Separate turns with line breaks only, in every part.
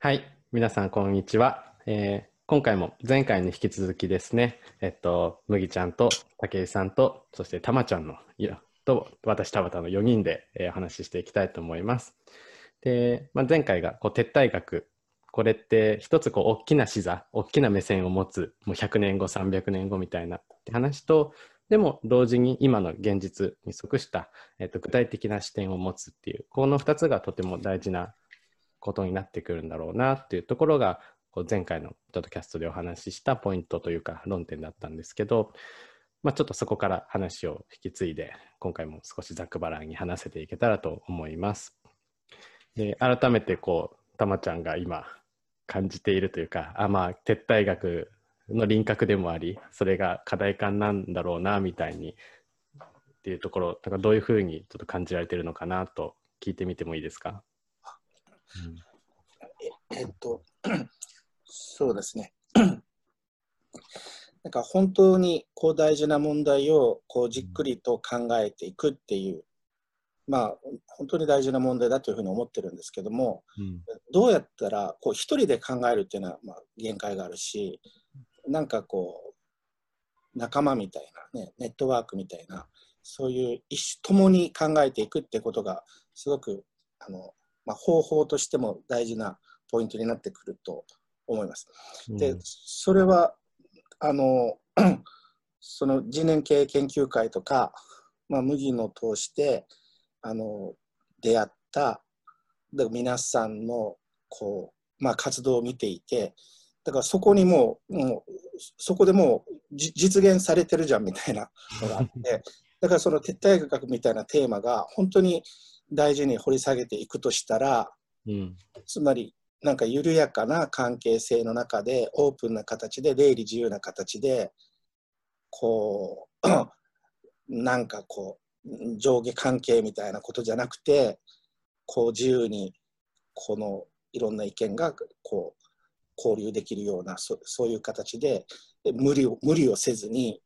はい、皆さんこんにちは。えー、今回も前回に引き続きですね、えっと、麦ちゃんと武井さんと、そしてたまちゃんのいやと私田畑の4人で、えー、お話ししていきたいと思います。で、まあ、前回がこう撤退学これって一つこう大きな視座大きな目線を持つもう100年後300年後みたいなって話とでも同時に今の現実に即した、えっと、具体的な視点を持つっていうこの2つがとても大事なことになってくるんだろうなっていうところがこう前回のちょっとキャストでお話ししたポイントというか論点だったんですけど、まあ、ちょっとそこから話を引き継いで今回も少しざっくばらんに話せていけたらと思います。で改めてこうたまちゃんが今感じているというかあまあ撤退学の輪郭でもありそれが課題感なんだろうなみたいにっていうところなんかどういうふうにちょっと感じられてるのかなと聞いてみてもいいですか？
えっと、そうですね。なんか本当にこう大事な問題をこうじっくりと考えていくっていう、まあ本当に大事な問題だというふうに思ってるんですけども、うん、どうやったらこう一人で考えるっていうのはまあ限界があるし、なんかこう仲間みたいな、ね、ネットワークみたいなそういう一種ともに考えていくってことがすごくあのまあ、方法としても大事なポイントになってくると思います。で、それはあの その次年経営研究会とか、まあ、麦の通してあの出会った皆さんのこう、まあ、活動を見ていてだからそこにもうもうそこでもう実現されてるじゃんみたいなのがあって だからその撤退学みたいなテーマが本当に大事に掘り下げていくとしたら、うん、つまりなんか緩やかな関係性の中でオープンな形で出入り自由な形でこう なんかこう上下関係みたいなことじゃなくてこう自由にこのいろんな意見がこう交流できるようなそそういう形で無理を無理をせずに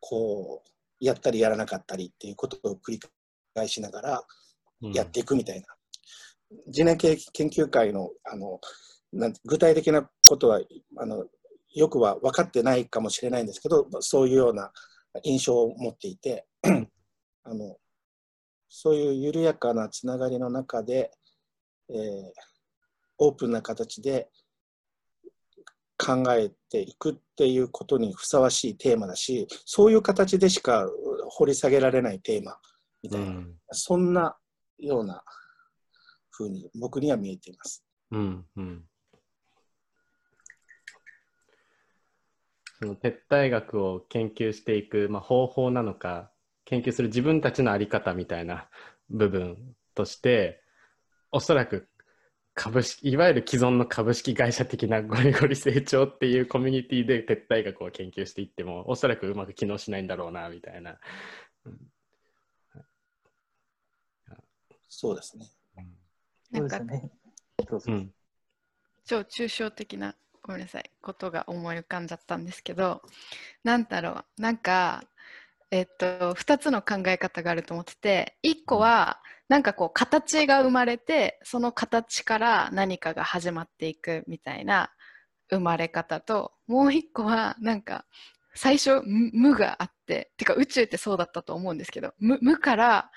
こうやったりやらなかったりっていうことを繰り返しながらやっていくみたいな。うん、次年研究会のあのなん具体的なことはあのよくは分かってないかもしれないんですけどそういうような印象を持っていて あのそういう緩やかなつながりの中で、えー、オープンな形で考えていくっていうことにふさわしいテーマだしそういう形でしか掘り下げられないテーマみたいな、うん、そんなようなふうに僕には見えています。うんうん、
その撤退学を研究していく、まあ、方法なのか研究する自分たちの在り方みたいな部分としておそらく株式いわゆる既存の株式会社的な ゴリゴリ成長っていうコミュニティで撤退学を研究していってもおそらくうまく機能しないんだろうなみたいな、
そうですね。
なんか、ね、超抽象的なごめんなさいことが思い浮かんじゃったんですけどなんだろう。なんかえっと2つの考え方があると思ってて1個はなんかこう形が生まれてその形から何かが始まっていくみたいな生まれ方ともう1個はなんか最初無があっててか宇宙ってそうだったと思うんですけど無から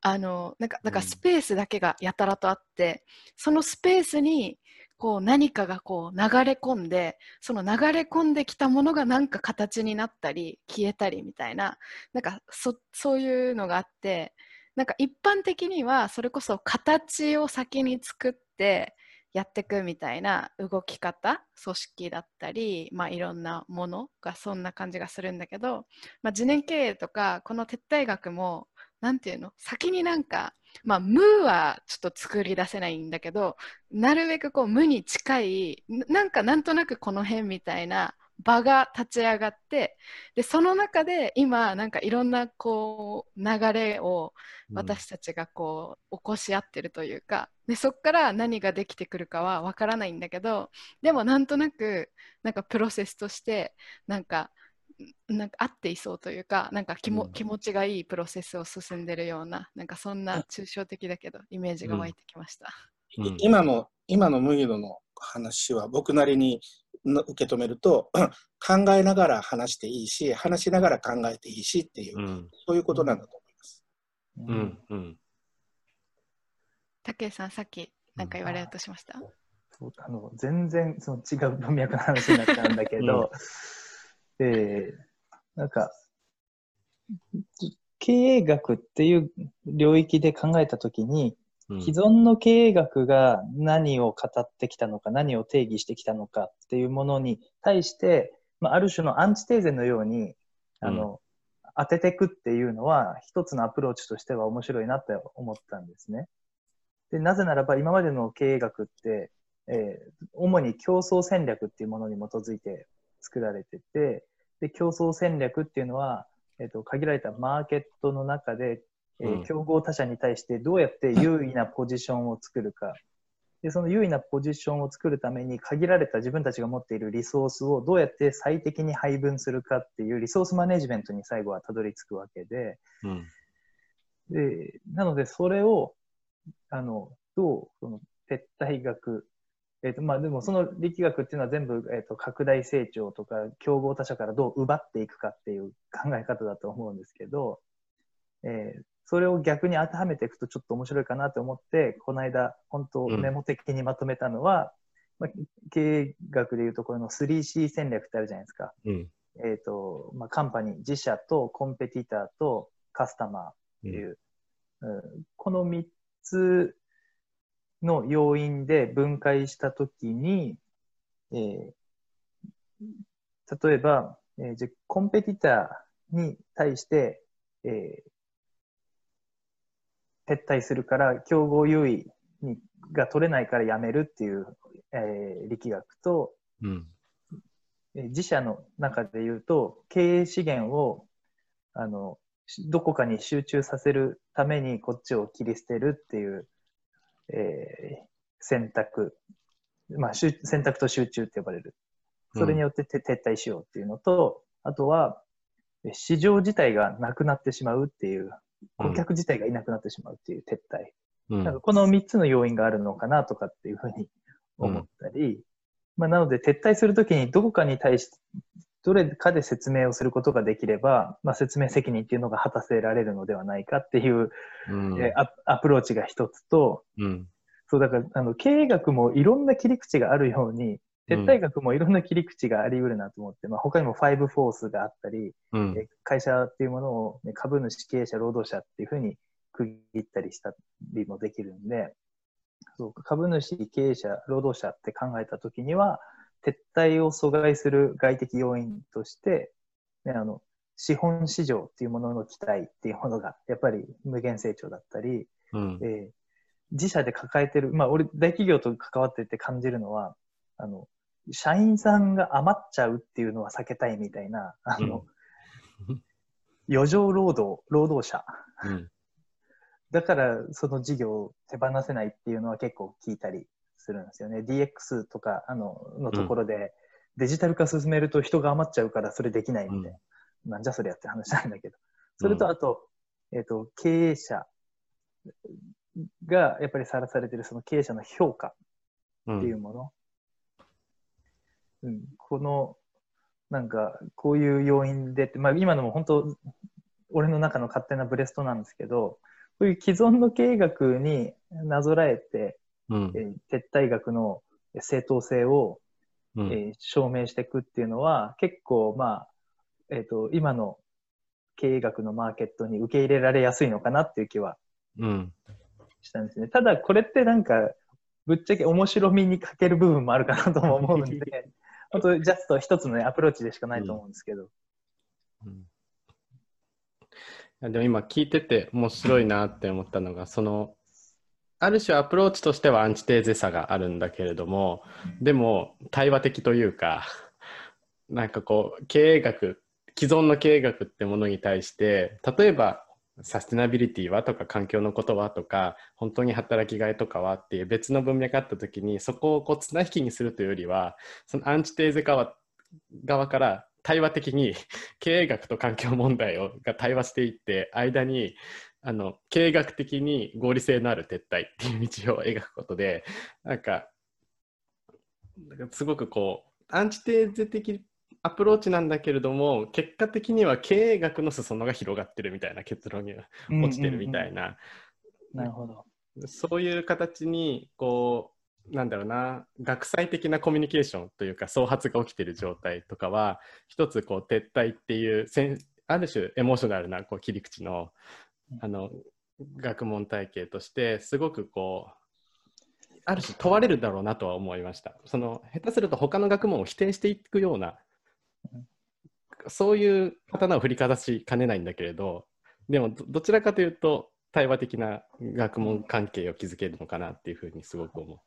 あのなんかだからスペースだけがやたらとあって、うん、そのスペースにこう何かがこう流れ込んでその流れ込んできたものがなんか形になったり消えたりみたいななんかそそういうのがあってなんか一般的にはそれこそ形を先に作ってやっていくみたいな動き方組織だったり、まあ、いろんなものがそんな感じがするんだけど、まあ、次年経営とかこの撤退学もなんていうの？先になんか、まあ、無はちょっと作り出せないんだけどなるべくこう無に近いなんかなんとなくこの辺みたいな場が立ち上がってでその中で今なんかいろんなこう流れを私たちがこう起こし合ってるというかでそこから何ができてくるかはわからないんだけどでもなんとなくなんかプロセスとしてなんかなんか合っていそうというかなんか気も、うん、気持ちがいいプロセスを進んでるようななんかそんな抽象的だけどイメージが湧いてきました、
うん、今も今の麦野の話は僕なりに受け止めると 考えながら話していいし話しながら考えていいしっていう、うん、そういうことなんだと思います。
うん。うん、
武井さんさっき何か言われようとしました、
あの全然その違う文脈の話になっちゃうんだけど、うん、えー、なんか経営学っていう領域で考えたときに、既存の経営学が何を語ってきたのか、何を定義してきたのかっていうものに対して、まあ、ある種のアンチテーゼのように、あの、うん、当てていくっていうのは、一つのアプローチとしては面白いなって思ったんですね。で、なぜならば今までの経営学って、えー、主に競争戦略っていうものに基づいて作られてて、で、競争戦略っていうのは、えっ、ー、と、限られたマーケットの中でえー、競合他社に対してどうやって優位なポジションを作るか。で、その優位なポジションを作るために限られた自分たちが持っているリソースをどうやって最適に配分するかっていうリソースマネジメントに最後はたどり着くわけで、うん、でなのでそれを、あの、どう、その撤退学、えっ、ー、と、まあでもその力学っていうのは全部、えっ、ー、と、拡大成長とか競合他社からどう奪っていくかっていう考え方だと思うんですけど、えー、それを逆に当てはめていくとちょっと面白いかなと思って、この間、本当メモ的にまとめたのは、うん、まあ、経営学でいうところの 3C 戦略ってあるじゃないですか。うん、えっ、ー、と、まあ、カンパニー、自社とコンペティターとカスタマーっていう、うん、この3つの要因で分解したときに、えー、例えば、えー、じゃコンペティターに対して、えー、撤退するから、競合優位にが取れないからやめるっていう、えー、力学と、うん、自社の中で言うと、経営資源をあのどこかに集中させるためにこっちを切り捨てるっていう、えー、選択、まあ、選択と集中って呼ばれる。それによって撤退しようっていうのと、あとは、市場自体がなくなってしまうっていう顧客自体がいなくなってしまうっていう撤退。うん、なんかこの3つの要因があるのかなとかっていうふうに思ったり、うん、まあ、なので撤退するときにどこかに対して、どれかで説明をすることができれば、まあ、説明責任っていうのが果たせられるのではないかっていう、うん、えアアプローチが一つと、そうだからあの経営学もいろんな切り口があるように、撤退学もいろんな切り口があり得るなと思って、まあ、他にもファイブフォースがあったり、うん、会社っていうものを、ね、株主、経営者、労働者っていうふうに区切ったりしたりもできるんで、そう株主、経営者、労働者って考えたときには、撤退を阻害する外的要因として、ね、あの資本市場っていうものの期待っていうものがやっぱり無限成長だったり、うん、えー、自社で抱えてる、まあ俺大企業と関わってて感じるのは、あの、社員さんが余っちゃうっていうのは避けたいみたいな、あの、うん、余剰労働、労働者。うん、だから、その事業を手放せないっていうのは結構聞いたりするんですよね。DX とか、あの、のところで、デジタル化進めると人が余っちゃうからそれできないみたいな。うん、なんじゃそりゃって話なんだけど。それとあと、えっ、ー、と、経営者がやっぱりさらされてるその経営者の評価っていうもの。うん、この、なんか、こういう要因でって、まあ今のも本当、俺の中の勝手なブレストなんですけど、こういう既存の経営学になぞらえて、うん、えー、撤退学の正当性を、うん、えー、証明していくっていうのは、結構、まあ、えっ、ー、と、今の経営学のマーケットに受け入れられやすいのかなっていう気はしたんですね。うん、ただ、これってなんか、ぶっちゃけ面白みに欠ける部分もあるかなとも思うんで、本当ジャスト一つの、ね、アプローチでしかないと思うんですけど。うん、
うん、でも今聞いてて面白いなって思ったのが、その、ある種アプローチとしてはアンチテーゼさがあるんだけれども、でも対話的というか、なんかこう、経営学、既存の経営学ってものに対して、例えばサステナビリティはとか環境のことはとか本当に働きがいとかはっていう別の文脈があった時にそこをこう綱引きにするというよりはそのアンチテーゼ側側から対話的に経営学と環境問題をが対話していって間にあの経営学的に合理性のある撤退っていう道を描くことでなんかすごくこうアンチテーゼ的アプローチなんだけれども結果的には経営学の裾野が広がってるみたいな結論に落ちてるみたいな、
なるほど。
そういう形にこうなんだろうな学際的なコミュニケーションというか創発が起きてる状態とかは一つこう撤退っていうある種エモーショナルなこう切り口のあの学問体系としてすごくこうある種問われるだろうなとは思いました。その下手すると他の学問を否定していくようなそういう刀を振りかざしかねないんだけれどでもどちらかというと対話的な学問関係を築けるのかなっていうふうにすごく思う。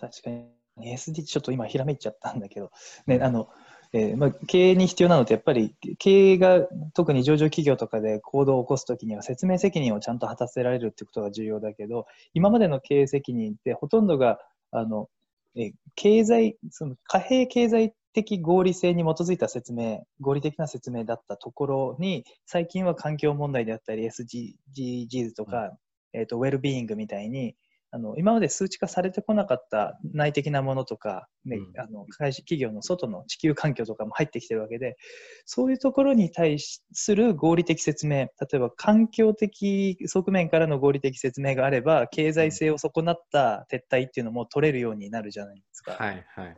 確かに SD ちょっと今ひらめいちゃったんだけど、ね、あのえーまあ、経営に必要なのってやっぱり経営が特に上場企業とかで行動を起こすときには説明責任をちゃんと果たせられるってことが重要だけど今までの経営責任ってほとんどがあの、えー、経済その貨幣経済的合理性に基づいた説明合理的な説明だったところに最近は環境問題であったり SDGs とか、うん、えーと、ウェルビーイングみたいにあの今まで数値化されてこなかった内的なものとか、ね、うん、あの企業の外の地球環境とかも入ってきてるわけでそういうところに対する合理的説明例えば環境的側面からの合理的説明があれば経済性を損なった撤退っていうのも取れるようになるじゃないですか。
はいはい、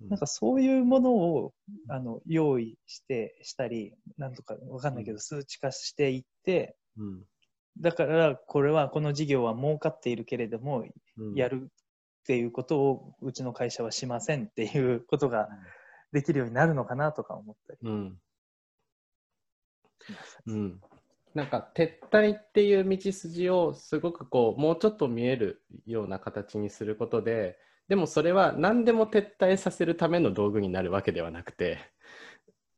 なんかそういうものをあの用意してしたりなんとかわかんないけど数値化していって、うんだからこれはこの事業は儲かっているけれども、うん、やるっていうことをうちの会社はしませんっていうことができるようになるのかなとか思ったり。うん、
うん、なんか撤退っていう道筋をすごくこうもうちょっと見えるような形にすることででもそれは何でも撤退させるための道具になるわけではなくて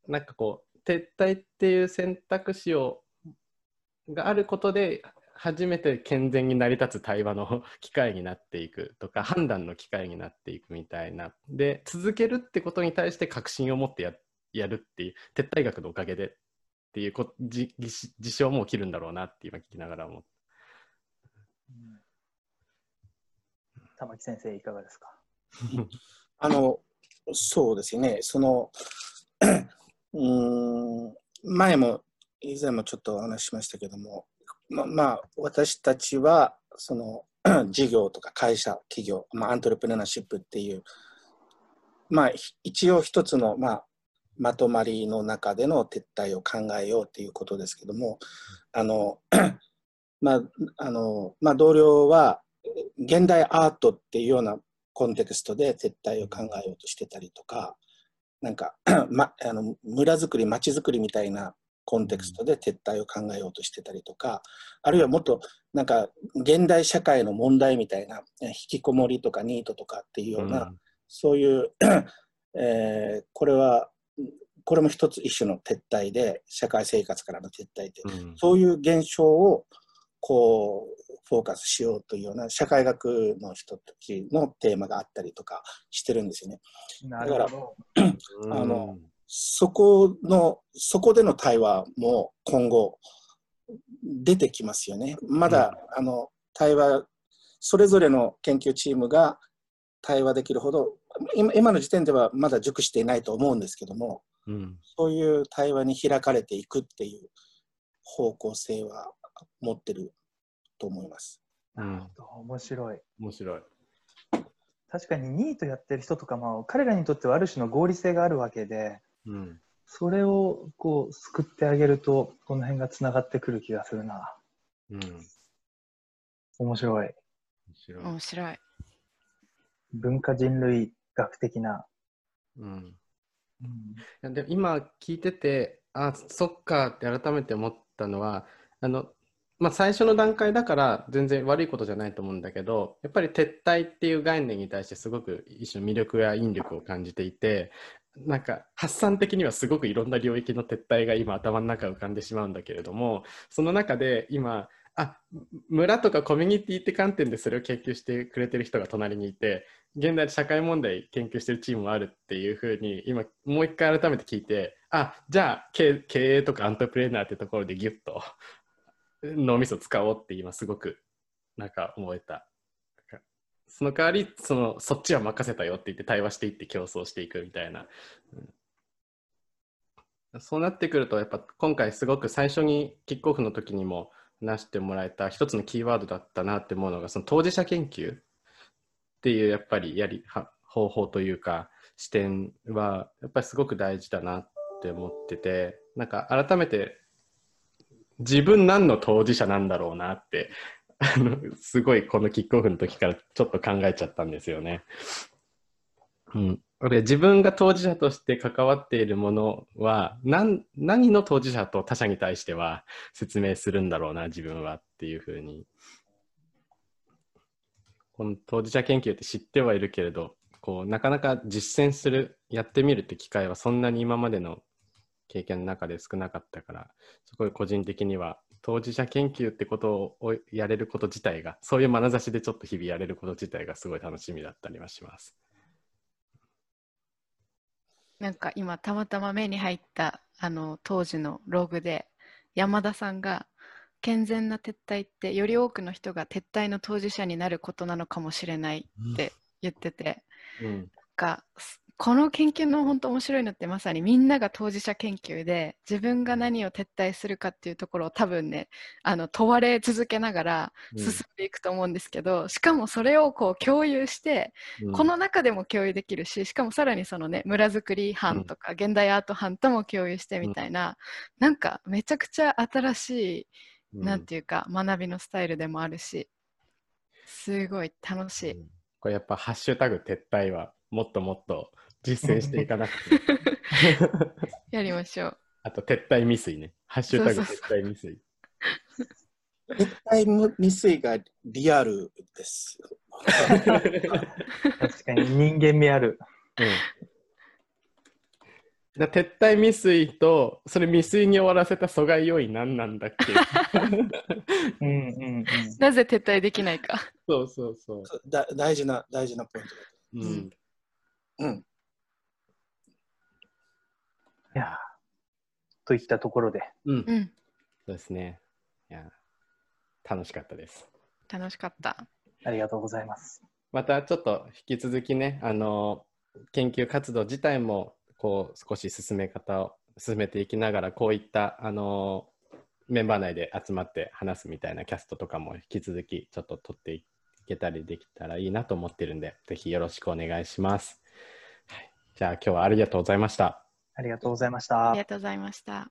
なんかこう撤退っていう選択肢をがあることで初めて健全に成り立つ対話の 機会になっていくとか判断の機会になっていくみたいな。で続けるってことに対して確信を持ってややるっていう撤退学のおかげでっていうこ事象も起きるんだろうなって今聞きながら思
玉木先生いかがですか？
あのそうですよね。その うん前も以前もちょっとお話ししましたけども、ままあ、私たちはその 事業とか会社、企業、まあ、アントレプレナーシップっていう、まあ、一応一つの、まあ、まとまりの中での撤退を考えようということですけども、あの、まあ、あの、まあ、同僚は、現代アートっていうようなコンテクストで撤退を考えようとしてたりとか、なんか、ま、あの村づくり、町づくりみたいなコンテクストで撤退を考えようとしてたりとか、あるいはもっとなんか現代社会の問題みたいな、引きこもりとかニートとかっていうような、うん、そういう えー、これは、これも一つ一種の撤退で、社会生活からの撤退って、うん、そういう現象をこうフォーカスしようというような社会学の人たちのテーマがあったりとかしてるんですよね。だから、あの、そこの、そこでの対話も今後出てきますよね。まだ、うん、あの、対話、それぞれの研究チームが対話できるほど、今今の時点ではまだ熟していないと思うんですけども、うん、そういう対話に開かれていくっていう方向性は持ってると思います。
なるほど、面白い。
面白い。
確かにニートやってる人とかも彼らにとってはある種の合理性があるわけで、うん、それをこう救ってあげるとこの辺がつながってくる気がするな。うん、面白い。
面白い。
文化人類学的な。
うん。うん、で今聞いててあそっかって改めて思ったのはあの、まあ、最初の段階だから全然悪いことじゃないと思うんだけどやっぱり撤退っていう概念に対してすごく一種の魅力や引力を感じていてなんか発散的にはすごくいろんな領域の撤退が今頭の中浮かんでしまうんだけれどもその中で今あ村とかコミュニティって観点でそれを研究してくれてる人が隣にいて現代社会問題研究してるチームもあるっていうふうに今もう一回改めて聞いてあじゃあ経営とかアントプレーナーってところでギュッと脳みそ使おうって今すごくなんか思えた。その代わりそのそっちは任せたよって言って対話していって競争していくみたいな、うん、そうなってくるとやっぱ今回すごく最初にキックオフの時にも話してもらえた一つのキーワードだったなって思うのがその当事者研究っていうやっぱりやり方法というか視点はやっぱりすごく大事だなって思っててなんか改めて自分何の当事者なんだろうなってすごいこのキックオフの時からちょっと考えちゃったんですよね。うん、俺自分が当事者として関わっているものは何何の当事者と他者に対しては説明するんだろうな自分はっていうふうにこの当事者研究って知ってはいるけれどこうなかなか実践するやってみるって機会はそんなに今までの経験の中で少なかったからすごい個人的には当事者研究ってことをやれること自体がそういう眼差しでちょっと日々やれること自体がすごい楽しみだったりはします。
なんか今たまたま目に入ったあの当時のログで山田さんが健全な撤退ってより多くの人が撤退の当事者になることなのかもしれないって言ってて、うん、なんかこの研究の本当面白いのってまさにみんなが当事者研究で自分が何を撤退するかっていうところを多分ねあの問われ続けながら進んでいくと思うんですけど、うん、しかもそれをこう共有して、うん、この中でも共有できるししかもさらにそのね村づくり班とか、現代アート班とも共有してみたいな、うん、なんかめちゃくちゃ新しい、うん、なんていうか学びのスタイルでもあるしすごい楽しい。
これやっぱハッシュタグ撤退はもっともっと実践していかなくて。
やりましょう。
あと、撤退未遂ね。ハッシュタグ撤退未遂。
撤退未遂がリアルです。
確かに人間味ある。うん
だ撤退未遂とそれ未遂に終わらせた阻害要因何なんだっけ？
うんうん、うん、なぜ撤退できないか
そうそうそう
だ大事な大事なポイントだ、うん、うん、
いやといったところで。
うん。そうですね。いや、楽しかったです。
楽しかった。
ありがとうございます。
またちょっと引き続きね、あの、研究活動自体も、こう、少し進め方を進めていきながら、こういった、あの、メンバー内で集まって話すみたいなキャストとかも引き続きちょっと撮っていけたりできたらいいなと思ってるんで、ぜひよろしくお願いします。はい、じゃあ今日はありがとうございました。
ありがとうございました。
ありがとうございました。